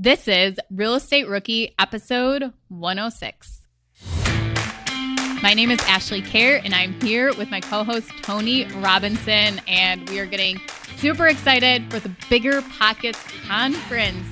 This is Real Estate Rookie episode 106. My name is Ashley Kerr, and I'm here with my co host Tony Robinson, and we are getting super excited for the Bigger Pockets Conference.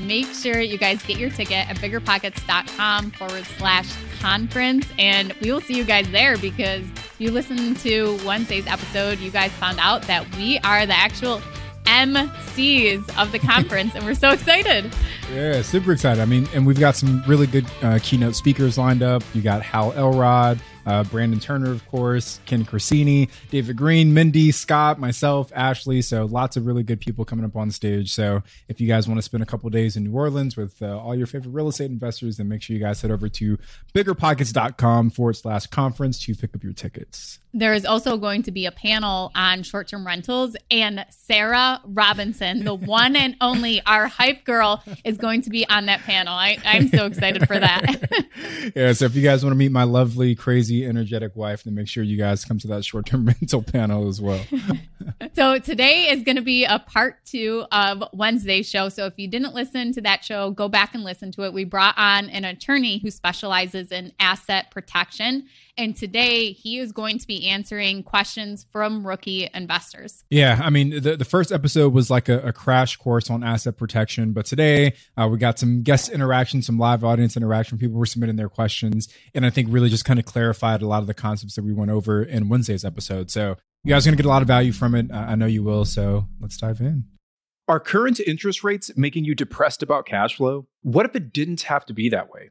Make sure you guys get your ticket at biggerpockets.com forward slash conference, and we will see you guys there because if you listened to Wednesday's episode, you guys found out that we are the actual MCs of the conference, and we're so excited. Yeah, super excited. I mean, and we've got some really good uh, keynote speakers lined up. You got Hal Elrod, uh, Brandon Turner, of course, Ken Corsini, David Greene, Mindy, Scott, myself, Ashley. So lots of really good people coming up on stage. So if you guys want to spend a couple days in New Orleans with uh, all your favorite real estate investors, then make sure you guys head over to biggerpockets.com forward slash conference to pick up your tickets. There is also going to be a panel on short term rentals, and Sarah Robinson, the one and only, our hype girl, is going to be on that panel. I, I'm so excited for that. yeah, so if you guys want to meet my lovely, crazy, energetic wife, then make sure you guys come to that short term rental panel as well. so today is going to be a part two of Wednesday's show. So if you didn't listen to that show, go back and listen to it. We brought on an attorney who specializes in asset protection. And today he is going to be answering questions from rookie investors. Yeah. I mean, the, the first episode was like a, a crash course on asset protection. But today uh, we got some guest interaction, some live audience interaction. People were submitting their questions. And I think really just kind of clarified a lot of the concepts that we went over in Wednesday's episode. So you guys are going to get a lot of value from it. I know you will. So let's dive in. Are current interest rates making you depressed about cash flow? What if it didn't have to be that way?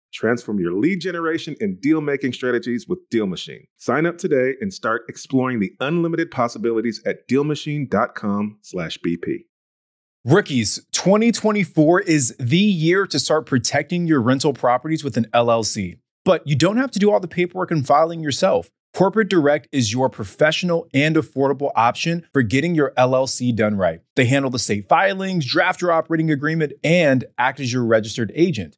Transform your lead generation and deal making strategies with Deal Machine. Sign up today and start exploring the unlimited possibilities at dealmachine.com/bp. Rookies, 2024 is the year to start protecting your rental properties with an LLC. But you don't have to do all the paperwork and filing yourself. Corporate Direct is your professional and affordable option for getting your LLC done right. They handle the state filings, draft your operating agreement, and act as your registered agent.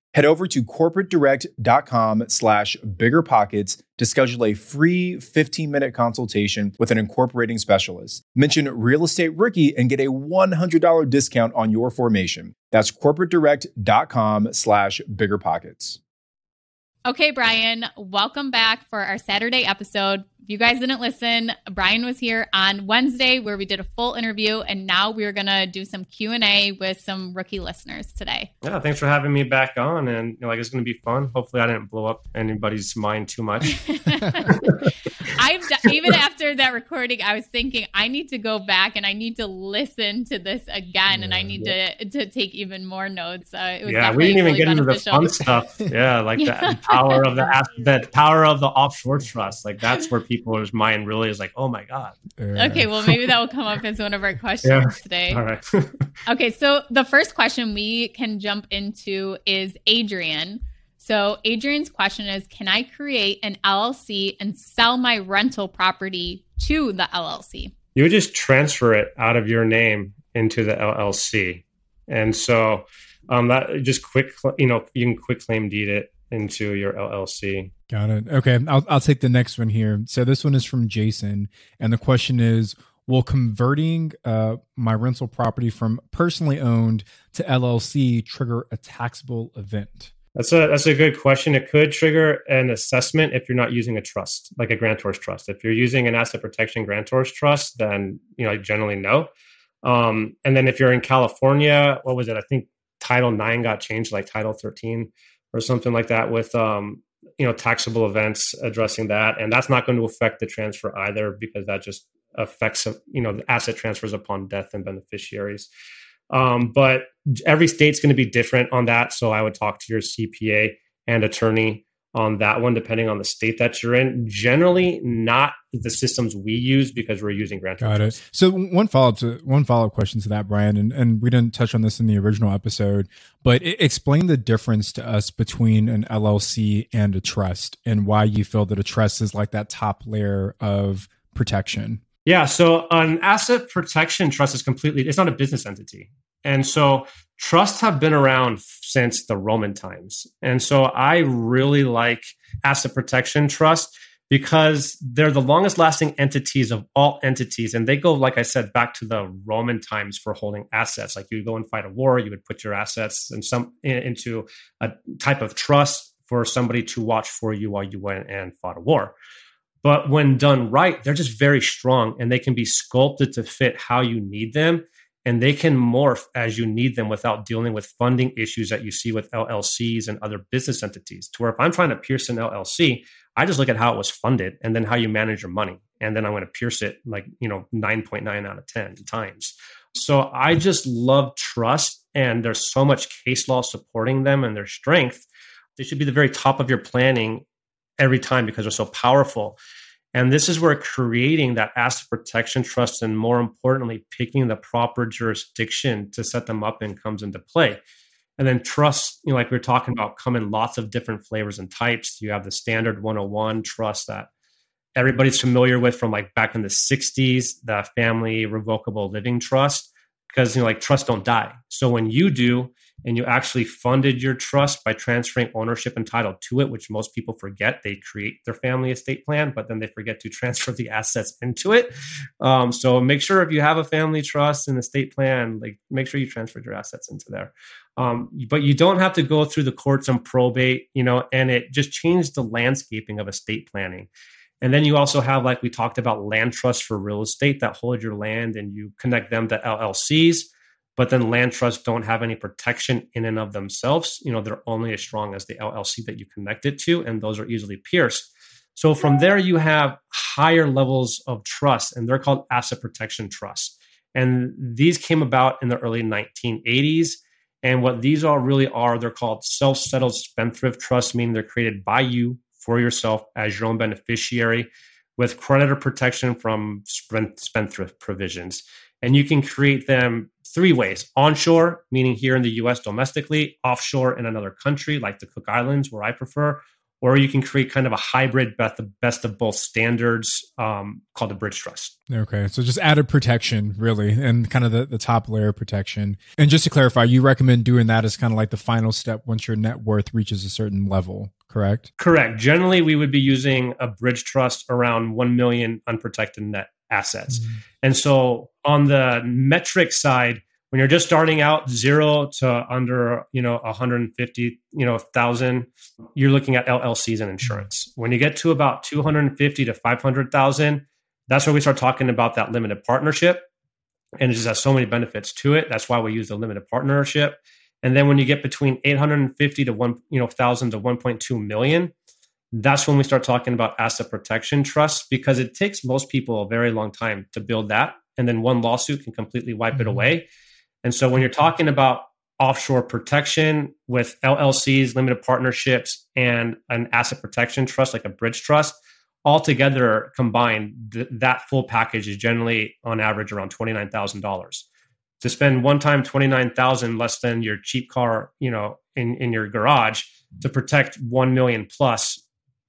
Head over to corporatedirect.com slash biggerpockets to schedule a free 15-minute consultation with an incorporating specialist. Mention Real Estate Rookie and get a $100 discount on your formation. That's corporatedirect.com slash biggerpockets. Okay, Brian, welcome back for our Saturday episode. If you guys didn't listen, Brian was here on Wednesday where we did a full interview and now we're going to do some Q&A with some rookie listeners today. Yeah, thanks for having me back on and you know, like it's going to be fun. Hopefully I didn't blow up anybody's mind too much. I've even after that recording, I was thinking I need to go back and I need to listen to this again, yeah, and I need yeah. to to take even more notes. Uh, yeah, we didn't even really get into the fun stuff. Yeah, like the power of the the power of the offshore trust. Like that's where people's mind really is like, oh my god. Okay, well maybe that will come up as one of our questions yeah. today. All right. okay, so the first question we can jump into is Adrian. So, Adrian's question is Can I create an LLC and sell my rental property to the LLC? You would just transfer it out of your name into the LLC. And so, um, that just quick, you know, you can quitclaim deed it into your LLC. Got it. Okay. I'll, I'll take the next one here. So, this one is from Jason. And the question is Will converting uh, my rental property from personally owned to LLC trigger a taxable event? That's a that's a good question. It could trigger an assessment if you're not using a trust, like a grantor's trust. If you're using an asset protection grantor's trust, then you know generally no. Um, and then if you're in California, what was it? I think Title Nine got changed, like Title Thirteen or something like that, with um, you know taxable events addressing that, and that's not going to affect the transfer either because that just affects you know the asset transfers upon death and beneficiaries. Um, but every state's going to be different on that. So I would talk to your CPA and attorney on that one, depending on the state that you're in. Generally, not the systems we use because we're using grant. Got it. So one follow up to one follow up question to that, Brian, and, and we didn't touch on this in the original episode, but explain the difference to us between an LLC and a trust, and why you feel that a trust is like that top layer of protection. Yeah. So an asset protection trust is completely, it's not a business entity. And so trusts have been around since the Roman times. And so I really like asset protection trust because they're the longest lasting entities of all entities. And they go, like I said, back to the Roman times for holding assets. Like you go and fight a war, you would put your assets in some into a type of trust for somebody to watch for you while you went and fought a war. But when done right, they're just very strong and they can be sculpted to fit how you need them. And they can morph as you need them without dealing with funding issues that you see with LLCs and other business entities. To where if I'm trying to pierce an LLC, I just look at how it was funded and then how you manage your money. And then I'm going to pierce it like, you know, 9.9 out of 10 times. So I just love trust and there's so much case law supporting them and their strength. They should be the very top of your planning every time because they're so powerful. And this is where creating that asset protection trust and more importantly, picking the proper jurisdiction to set them up in comes into play. And then trust, you know, like we are talking about, come in lots of different flavors and types. You have the standard 101 trust that everybody's familiar with from like back in the 60s, the family revocable living trust, because you know, like trusts don't die. So when you do, and you actually funded your trust by transferring ownership and title to it, which most people forget. They create their family estate plan, but then they forget to transfer the assets into it. Um, so make sure if you have a family trust and estate plan, like make sure you transfer your assets into there. Um, but you don't have to go through the courts and probate, you know, and it just changed the landscaping of estate planning. And then you also have, like we talked about, land trusts for real estate that hold your land and you connect them to LLCs but then land trusts don't have any protection in and of themselves. You know, they're only as strong as the LLC that you connect it to, and those are easily pierced. So from there, you have higher levels of trust, and they're called asset protection trusts. And these came about in the early 1980s. And what these all really are, they're called self settled spendthrift trusts, meaning they're created by you for yourself as your own beneficiary with creditor protection from spendthrift provisions. And you can create them three ways onshore, meaning here in the US domestically, offshore in another country like the Cook Islands, where I prefer, or you can create kind of a hybrid best of, both standards um, called a bridge trust. Okay. So just added protection, really, and kind of the, the top layer of protection. And just to clarify, you recommend doing that as kind of like the final step once your net worth reaches a certain level, correct? Correct. Generally, we would be using a bridge trust around 1 million unprotected net assets. Mm-hmm. And so on the metric side, when you're just starting out zero to under you know 150 you know thousand you're looking at llcs and insurance when you get to about 250 to 500000 that's where we start talking about that limited partnership and it just has so many benefits to it that's why we use the limited partnership and then when you get between 850 to 1 you know 1000 to 1.2 million that's when we start talking about asset protection trusts because it takes most people a very long time to build that and then one lawsuit can completely wipe it mm-hmm. away and so when you're talking about offshore protection with LLCs, limited partnerships, and an asset protection trust like a bridge trust, all altogether combined, th- that full package is generally on average around $29,000. To spend one time 29,000 less than your cheap car, you know, in, in your garage to protect 1 million plus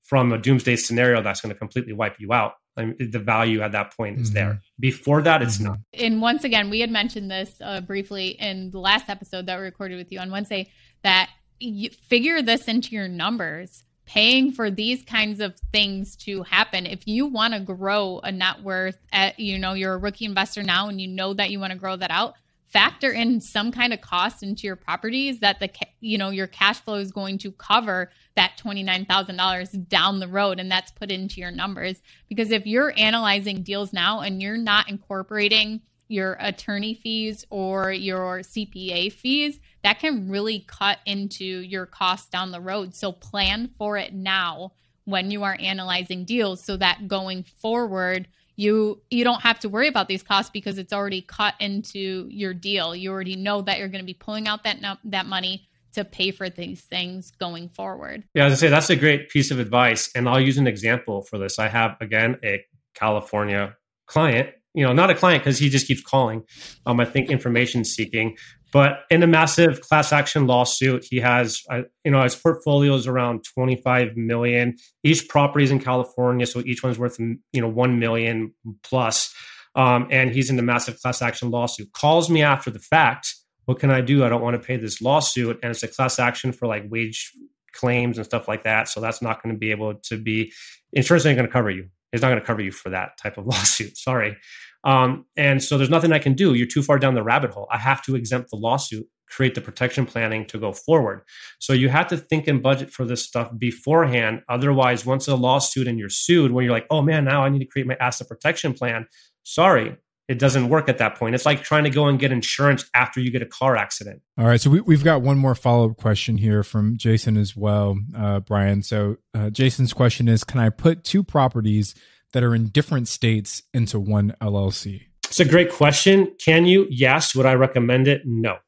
from a doomsday scenario that's going to completely wipe you out I mean, the value at that point is mm-hmm. there. Before that, it's mm-hmm. not. And once again, we had mentioned this uh, briefly in the last episode that we recorded with you on Wednesday that you figure this into your numbers. Paying for these kinds of things to happen. If you want to grow a net worth, at, you know, you're a rookie investor now and you know that you want to grow that out, factor in some kind of cost into your properties that the you know your cash flow is going to cover that $29,000 down the road and that's put into your numbers. Because if you're analyzing deals now and you're not incorporating your attorney fees or your CPA fees that can really cut into your costs down the road. So plan for it now when you are analyzing deals so that going forward you you don't have to worry about these costs because it's already cut into your deal. You already know that you're going to be pulling out that that money to pay for these things going forward. Yeah, as I say, that's a great piece of advice, and I'll use an example for this. I have again a California client. You know, not a client because he just keeps calling. Um, I think information seeking, but in a massive class action lawsuit, he has, uh, you know, his portfolio is around 25 million. Each property is in California, so each one's worth, you know, 1 million plus. Um, and he's in the massive class action lawsuit. Calls me after the fact. What can I do? I don't want to pay this lawsuit. And it's a class action for like wage claims and stuff like that. So that's not going to be able to be, insurance ain't going to cover you. It's not going to cover you for that type of lawsuit. Sorry. Um, and so there's nothing I can do. You're too far down the rabbit hole. I have to exempt the lawsuit, create the protection planning to go forward. So you have to think and budget for this stuff beforehand. Otherwise, once a lawsuit and you're sued, when you're like, oh man, now I need to create my asset protection plan. Sorry, it doesn't work at that point. It's like trying to go and get insurance after you get a car accident. All right. So we, have got one more follow up question here from Jason as well, uh, Brian. So uh, Jason's question is Can I put two properties that are in different states into one LLC? It's a great question. Can you? Yes. Would I recommend it? No.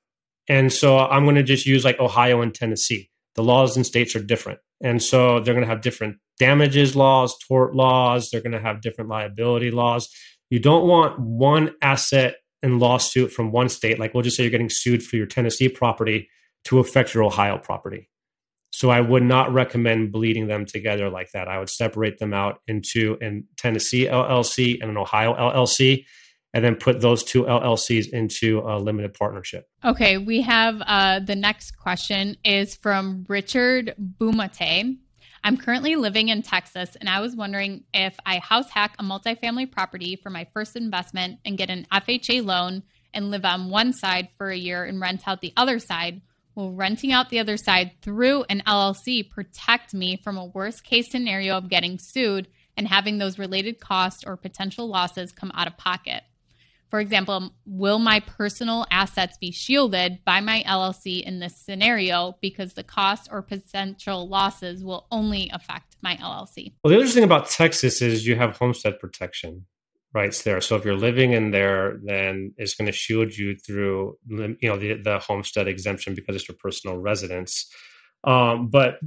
And so I'm going to just use like Ohio and Tennessee. The laws in states are different. And so they're going to have different damages laws, tort laws. They're going to have different liability laws. You don't want one asset and lawsuit from one state, like we'll just say you're getting sued for your Tennessee property, to affect your Ohio property. So I would not recommend bleeding them together like that. I would separate them out into an Tennessee LLC and an Ohio LLC, and then put those two LLCs into a limited partnership. Okay, we have uh, the next question is from Richard Bumate. I'm currently living in Texas, and I was wondering if I house hack a multifamily property for my first investment and get an FHA loan and live on one side for a year and rent out the other side Will renting out the other side through an LLC protect me from a worst case scenario of getting sued and having those related costs or potential losses come out of pocket? For example, will my personal assets be shielded by my LLC in this scenario because the cost or potential losses will only affect my LLC? Well, the other thing about Texas is you have homestead protection rights there. So if you're living in there, then it's going to shield you through you know the, the homestead exemption because it's your personal residence. Um, but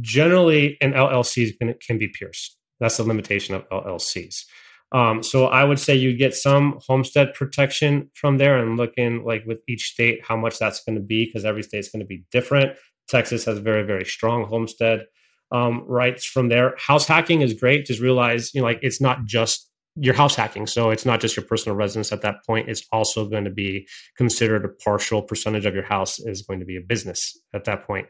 generally, an LLC can, can be pierced. That's the limitation of LLCs. Um, so I would say you get some homestead protection from there, and looking like with each state how much that's going to be because every state is going to be different. Texas has very very strong homestead um, rights from there. House hacking is great. Just realize you know like it's not just your house hacking. So it's not just your personal residence at that point. It's also going to be considered a partial percentage of your house is going to be a business at that point.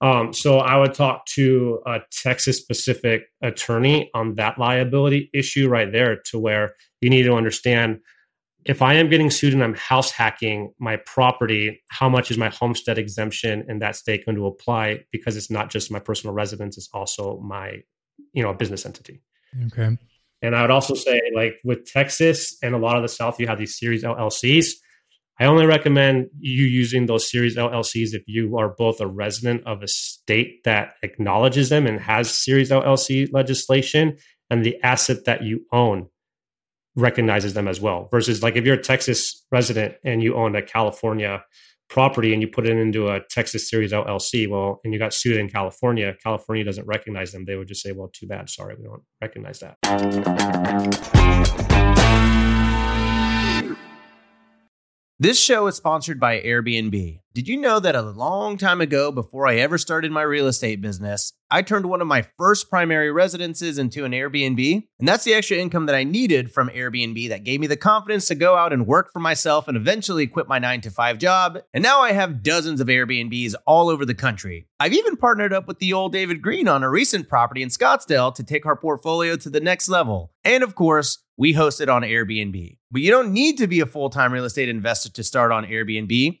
Um, so I would talk to a Texas specific attorney on that liability issue right there to where you need to understand if I am getting sued and I'm house hacking my property, how much is my homestead exemption in that state going to apply? Because it's not just my personal residence, it's also my, you know, a business entity. Okay. And I would also say, like with Texas and a lot of the South, you have these series LLCs. I only recommend you using those series LLCs if you are both a resident of a state that acknowledges them and has series LLC legislation and the asset that you own recognizes them as well. Versus like if you're a Texas resident and you own a California property and you put it into a Texas series LLC, well, and you got sued in California, California doesn't recognize them. They would just say, well, too bad. Sorry, we don't recognize that. This show is sponsored by Airbnb. Did you know that a long time ago, before I ever started my real estate business, I turned one of my first primary residences into an Airbnb? And that's the extra income that I needed from Airbnb that gave me the confidence to go out and work for myself and eventually quit my nine to five job. And now I have dozens of Airbnbs all over the country. I've even partnered up with the old David Greene on a recent property in Scottsdale to take our portfolio to the next level. And of course, we host it on Airbnb. But you don't need to be a full time real estate investor to start on Airbnb.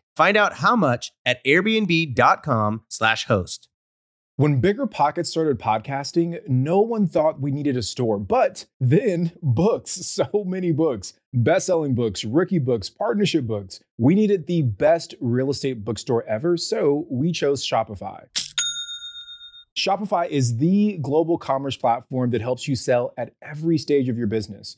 Find out how much at airbnb.com/slash host. When Bigger Pockets started podcasting, no one thought we needed a store, but then books, so many books, best selling books, rookie books, partnership books. We needed the best real estate bookstore ever, so we chose Shopify. Shopify is the global commerce platform that helps you sell at every stage of your business.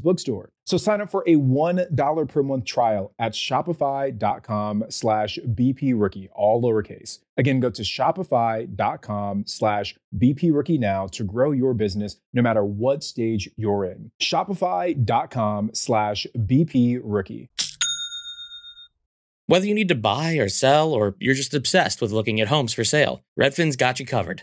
bookstore. So sign up for a $1 per month trial at shopify.com slash BP rookie, all lowercase. Again, go to shopify.com slash BP rookie now to grow your business no matter what stage you're in. Shopify.com slash BP rookie. Whether you need to buy or sell, or you're just obsessed with looking at homes for sale, Redfin's got you covered.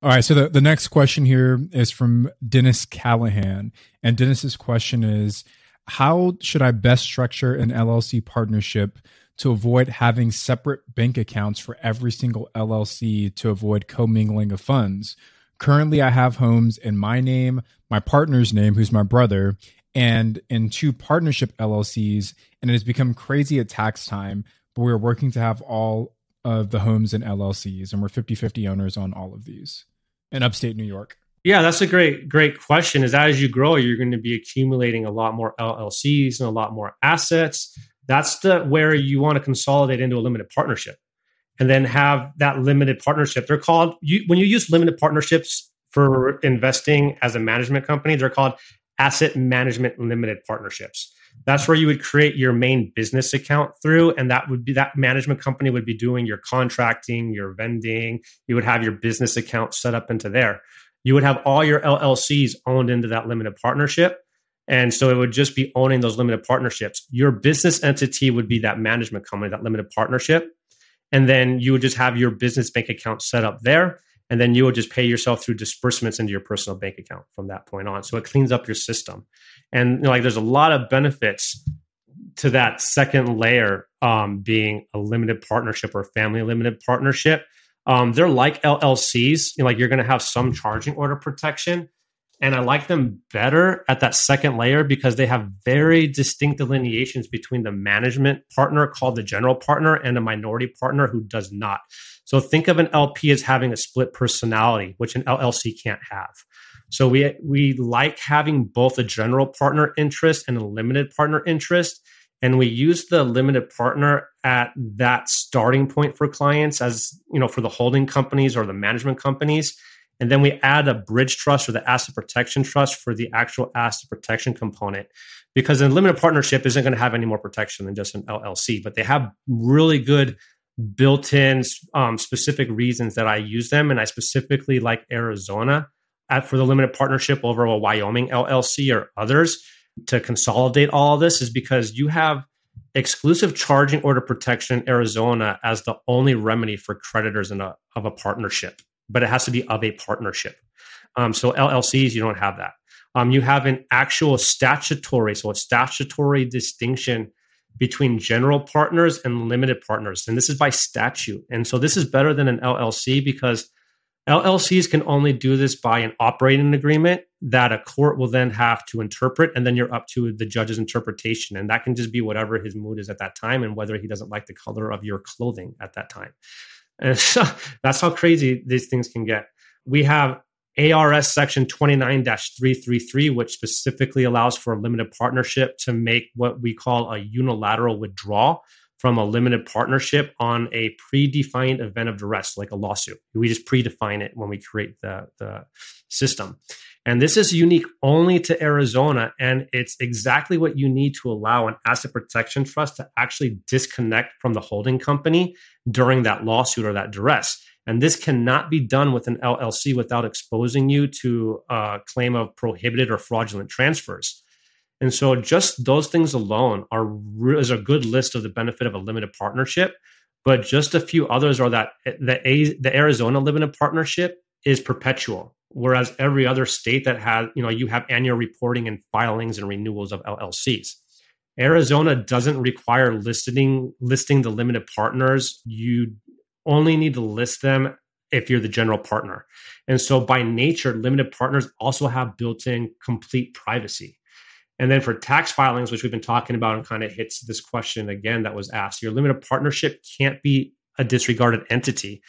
All right. So the, the next question here is from Dennis Callahan. And Dennis's question is How should I best structure an LLC partnership to avoid having separate bank accounts for every single LLC to avoid commingling of funds? Currently, I have homes in my name, my partner's name, who's my brother, and in two partnership LLCs. And it has become crazy at tax time, but we're working to have all of the homes and LLCs, and we're 50 50 owners on all of these in upstate New York. Yeah, that's a great, great question. Is as you grow, you're going to be accumulating a lot more LLCs and a lot more assets. That's the where you want to consolidate into a limited partnership, and then have that limited partnership. They're called you, when you use limited partnerships for investing as a management company. They're called asset management limited partnerships. That's where you would create your main business account through. And that would be that management company would be doing your contracting, your vending. You would have your business account set up into there. you would have all your LLCs owned into that limited partnership. And so it would just be owning those limited partnerships. Your business entity would be that management company, that limited partnership. And then you would just have your business bank account set up there. And then you will just pay yourself through disbursements into your personal bank account from that point on. So it cleans up your system. And you know, like there's a lot of benefits to that second layer um, being a limited partnership or family limited partnership. Um, they're like LLCs. You know, like you're going to have some charging order protection, and I like them better at that second layer because they have very distinct delineations between the management partner called the general partner and a minority partner who does not. So think of an LP as having a split personality, which an LLC can't have. So we we like having both a general partner interest and a limited partner interest and we use the limited partner at that starting point for clients as you know for the holding companies or the management companies and then we add a bridge trust or the asset protection trust for the actual asset protection component because a limited partnership isn't going to have any more protection than just an llc but they have really good built-in um, specific reasons that i use them. And i specifically like arizona at, for the limited partnership over a wyoming llc or others to consolidate all of this is because you have exclusive charging order protection in Arizona as the only remedy for creditors in a, of a partnership, but it has to be of a partnership. Um, so LLCs, you don't have that. Um, you have an actual statutory, so a statutory distinction between general partners and limited partners, and this is by statute. And so this is better than an LLC because LLCs can only do this by an operating agreement that a court will then have to interpret, and then you're up to the judge's interpretation. And that can just be whatever his mood is at that time and whether he doesn't like the color of your clothing at that time. And so that's how crazy these things can get. We have ARS section 29 333, which specifically allows for a limited partnership to make what we call a unilateral withdrawal from a limited partnership on a predefined event of duress, like a lawsuit. We just predefine it when we create the, the system. And this is unique only to Arizona. And it's exactly what you need to allow an asset protection trust to actually disconnect from the holding company during that lawsuit or that duress. And this cannot be done with an LLC without exposing you to a claim of prohibited or fraudulent transfers. And so just those things alone are is a good list of the benefit of a limited partnership. But just a few others are that the the Arizona limited partnership is perpetual, whereas every other state that has you know you have annual reporting and filings and renewals of LLCs. Arizona doesn't require listing listing the limited partners. You only need to list them if you're the general partner. And so by nature, limited partners also have built-in complete privacy. And then for tax filings, which we've been talking about and kind of hits this question again that was asked, your limited partnership can't be a disregarded entity.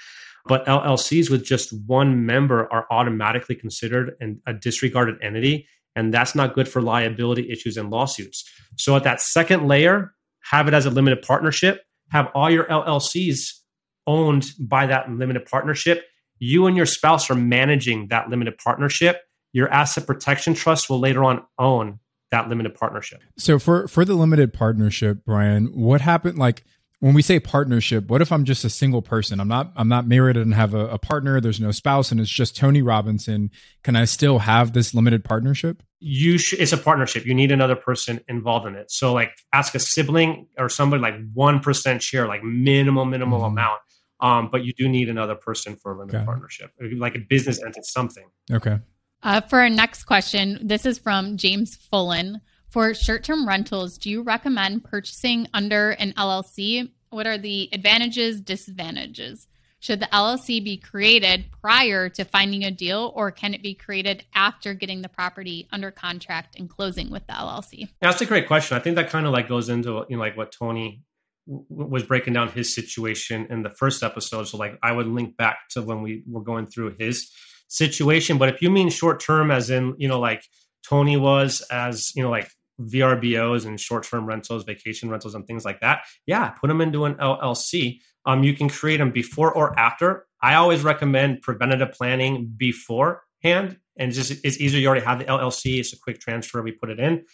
But LLCs with just one member are automatically considered an, a disregarded entity. And that's not good for liability issues and lawsuits. So at that second layer, have it as a limited partnership, have all your LLCs owned by that limited partnership. You and your spouse are managing that limited partnership. Your asset protection trust will later on own that limited partnership. So for for the limited partnership, Brian, what happened like when we say partnership, what if I'm just a single person? I'm not I'm not married and have a, a partner, there's no spouse and it's just Tony Robinson. Can I still have this limited partnership? You sh- it's a partnership. You need another person involved in it. So like ask a sibling or somebody like 1% share, like minimal minimal mm-hmm. amount. Um, but you do need another person for a limited okay. partnership, like a business entity, something. Okay. Uh, for our next question, this is from James Fullen. For short term rentals, do you recommend purchasing under an LLC? What are the advantages, disadvantages? Should the LLC be created prior to finding a deal, or can it be created after getting the property under contract and closing with the LLC? That's a great question. I think that kind of like goes into you know like what Tony was breaking down his situation in the first episode. So like I would link back to when we were going through his situation. But if you mean short term, as in, you know, like Tony was, as, you know, like VRBOs and short term rentals, vacation rentals, and things like that, yeah, put them into an LLC. Um, you can create them before or after. I always recommend preventative planning beforehand. And just it's easier. You already have the LLC. It's a quick transfer. We put it in.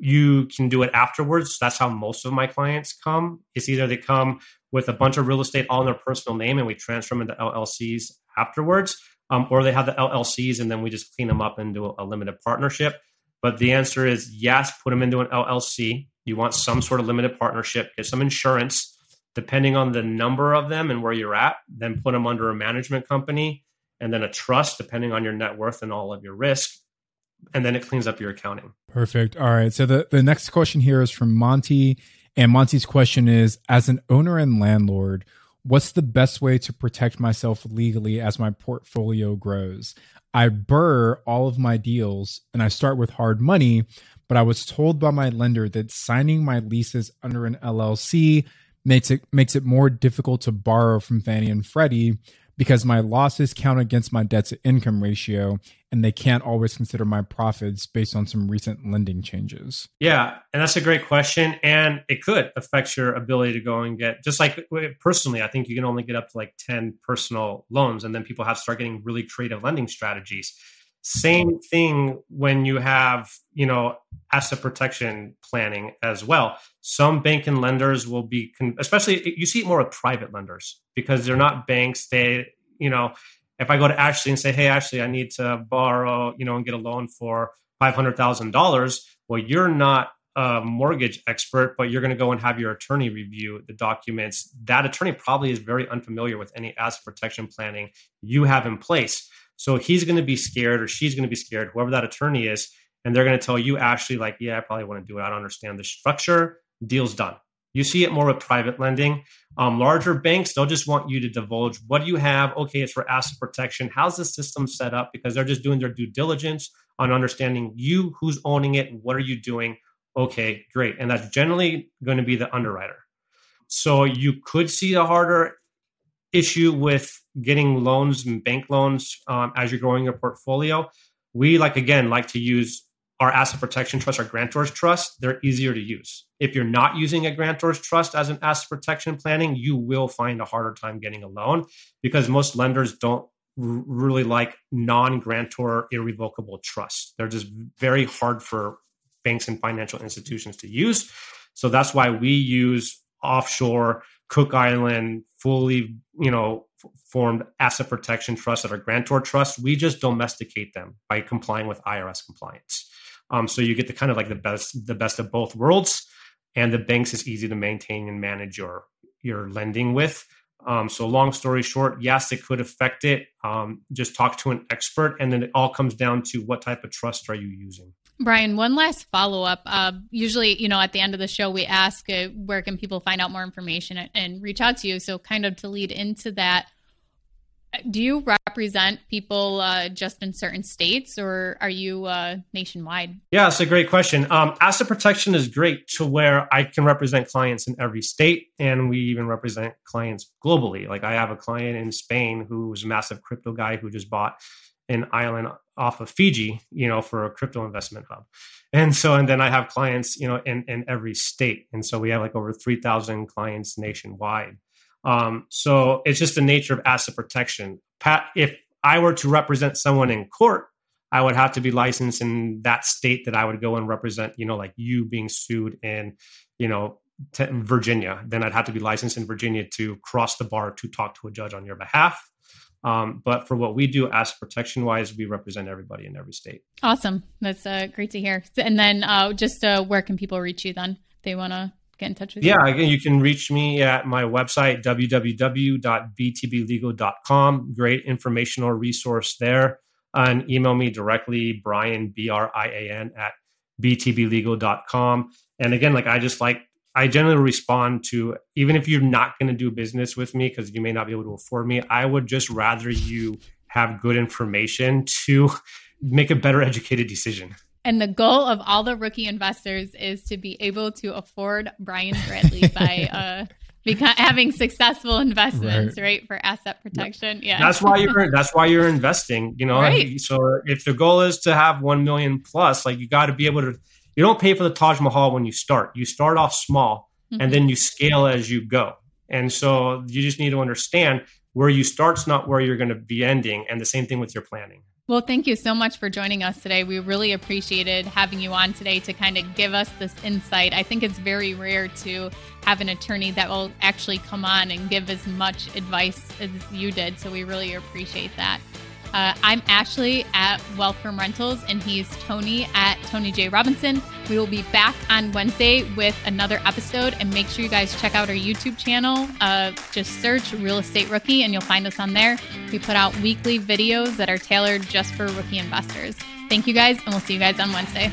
You can do it afterwards. That's how most of my clients come. It's either they come with a bunch of real estate all in their personal name and we transfer them into LLCs afterwards, um, or they have the LLCs and then we just clean them up into a limited partnership. But the answer is yes, put them into an LLC. You want some sort of limited partnership, get some insurance, depending on the number of them and where you're at, then put them under a management company and then a trust, depending on your net worth and all of your risk. And then it cleans up your accounting. Perfect. All right. So the, the next question here is from Monty. And Monty's question is As an owner and landlord, what's the best way to protect myself legally as my portfolio grows? I BRRRR all of my deals and I start with hard money, but I was told by my lender that signing my leases under an LLC makes it makes it more difficult to borrow from Fannie and Freddie because my losses count against my debt to income ratio and they can't always consider my profits based on some recent lending changes. Yeah, and that's a great question and it could affect your ability to go and get just like personally I think you can only get up to like 10 personal loans and then people have to start getting really creative lending strategies. Same thing when you have, you know, asset protection planning as well. Some bank and lenders will be, especially you see it more with private lenders because they're not banks. They, you know, if I go to Ashley and say, "Hey, Ashley, I need to borrow, you know, and get a loan for five hundred thousand dollars," well, you're not a mortgage expert, but you're going to go and have your attorney review the documents. That attorney probably is very unfamiliar with any asset protection planning you have in place. So he's going to be scared or she's going to be scared, whoever that attorney is, and they're going to tell you, Ashley, like, yeah, I probably want to do it. I don't understand the structure. Deal's done. You see it more with private lending. Um, larger banks, they'll just want you to divulge what do you have? Okay, it's for asset protection. How's the system set up? Because they're just doing their due diligence on understanding you, who's owning it, what are you doing. Okay, great. And that's generally going to be the underwriter. So you could see a harder issue with getting loans and bank loans um, as you're growing your portfolio. We like again like to use our asset protection trust, our grantor's trust. They're easier to use. If you're not using a grantor's trust as an asset protection planning, you will find a harder time getting a loan because most lenders don't really like non-grantor irrevocable trusts. They're just very hard for banks and financial institutions to use. So that's why we use offshore Cook Island fully, you know, formed asset protection trusts that are grantor trusts. We just domesticate them by complying with IRS compliance. Um, so you get the kind of like the best, the best of both worlds, and the banks is easy to maintain and manage your your lending with. Um, so long story short, yes, it could affect it. Um, just talk to an expert, and then it all comes down to what type of trust are you using. Brian, one last follow up. Uh, usually, you know, at the end of the show, we ask uh, where can people find out more information and, and reach out to you. So, kind of to lead into that, do you represent people uh, just in certain states or are you uh, nationwide? Yeah, it's a great question. Um, asset protection is great to where I can represent clients in every state and we even represent clients globally. Like I have a client in Spain who's a massive crypto guy who just bought an island off of Fiji, you know, for a crypto investment hub. And so, and then I have clients, you know, in, in every state. And so we have like over 3,000 clients nationwide. Um, so it's just the nature of asset protection. Pat, if I were to represent someone in court, I would have to be licensed in that state that I would go and represent, you know, like you being sued in, you know, Virginia. Then I'd have to be licensed in Virginia to cross the bar to talk to a judge on your behalf. Um, but for what we do, asset protection wise, we represent everybody in every state. Awesome. That's uh, great to hear. And then uh, just uh, where can people reach you then they want to get in touch with yeah, you? Yeah, you can reach me at my website, www.btblegal.com. Great informational resource there. And email me directly, Brian, B R I A N, at btblegal.com. And again, like I just like I generally respond to even if you're not going to do business with me because you may not be able to afford me, I would just rather you have good information to make a better educated decision. And the goal of all the rookie investors is to be able to afford Brian Bradley by uh, because having successful investments, right. right. for asset protection. Yeah, that's why you're that's why you're investing. You know, right. so if the goal is to have one million plus, like you got to be able to you don't pay for the Taj Mahal when you start. You start off small mm-hmm. and then you scale as you go. And so you just need to understand where you start's not where you're going to be ending. And the same thing with your planning. Well, thank you so much for joining us today. We really appreciated having you on today to kind of give us this insight. I think it's very rare to have an attorney that will actually come on and give as much advice as you did. So we really appreciate that. Uh, I'm Ashley at from Rentals, and he's Tony at Tony J. Robinson. We will be back on Wednesday with another episode, and make sure you guys check out our YouTube channel. Uh, just search Real Estate Rookie, and you'll find us on there. We put out weekly videos that are tailored just for rookie investors. Thank you guys, and we'll see you guys on Wednesday.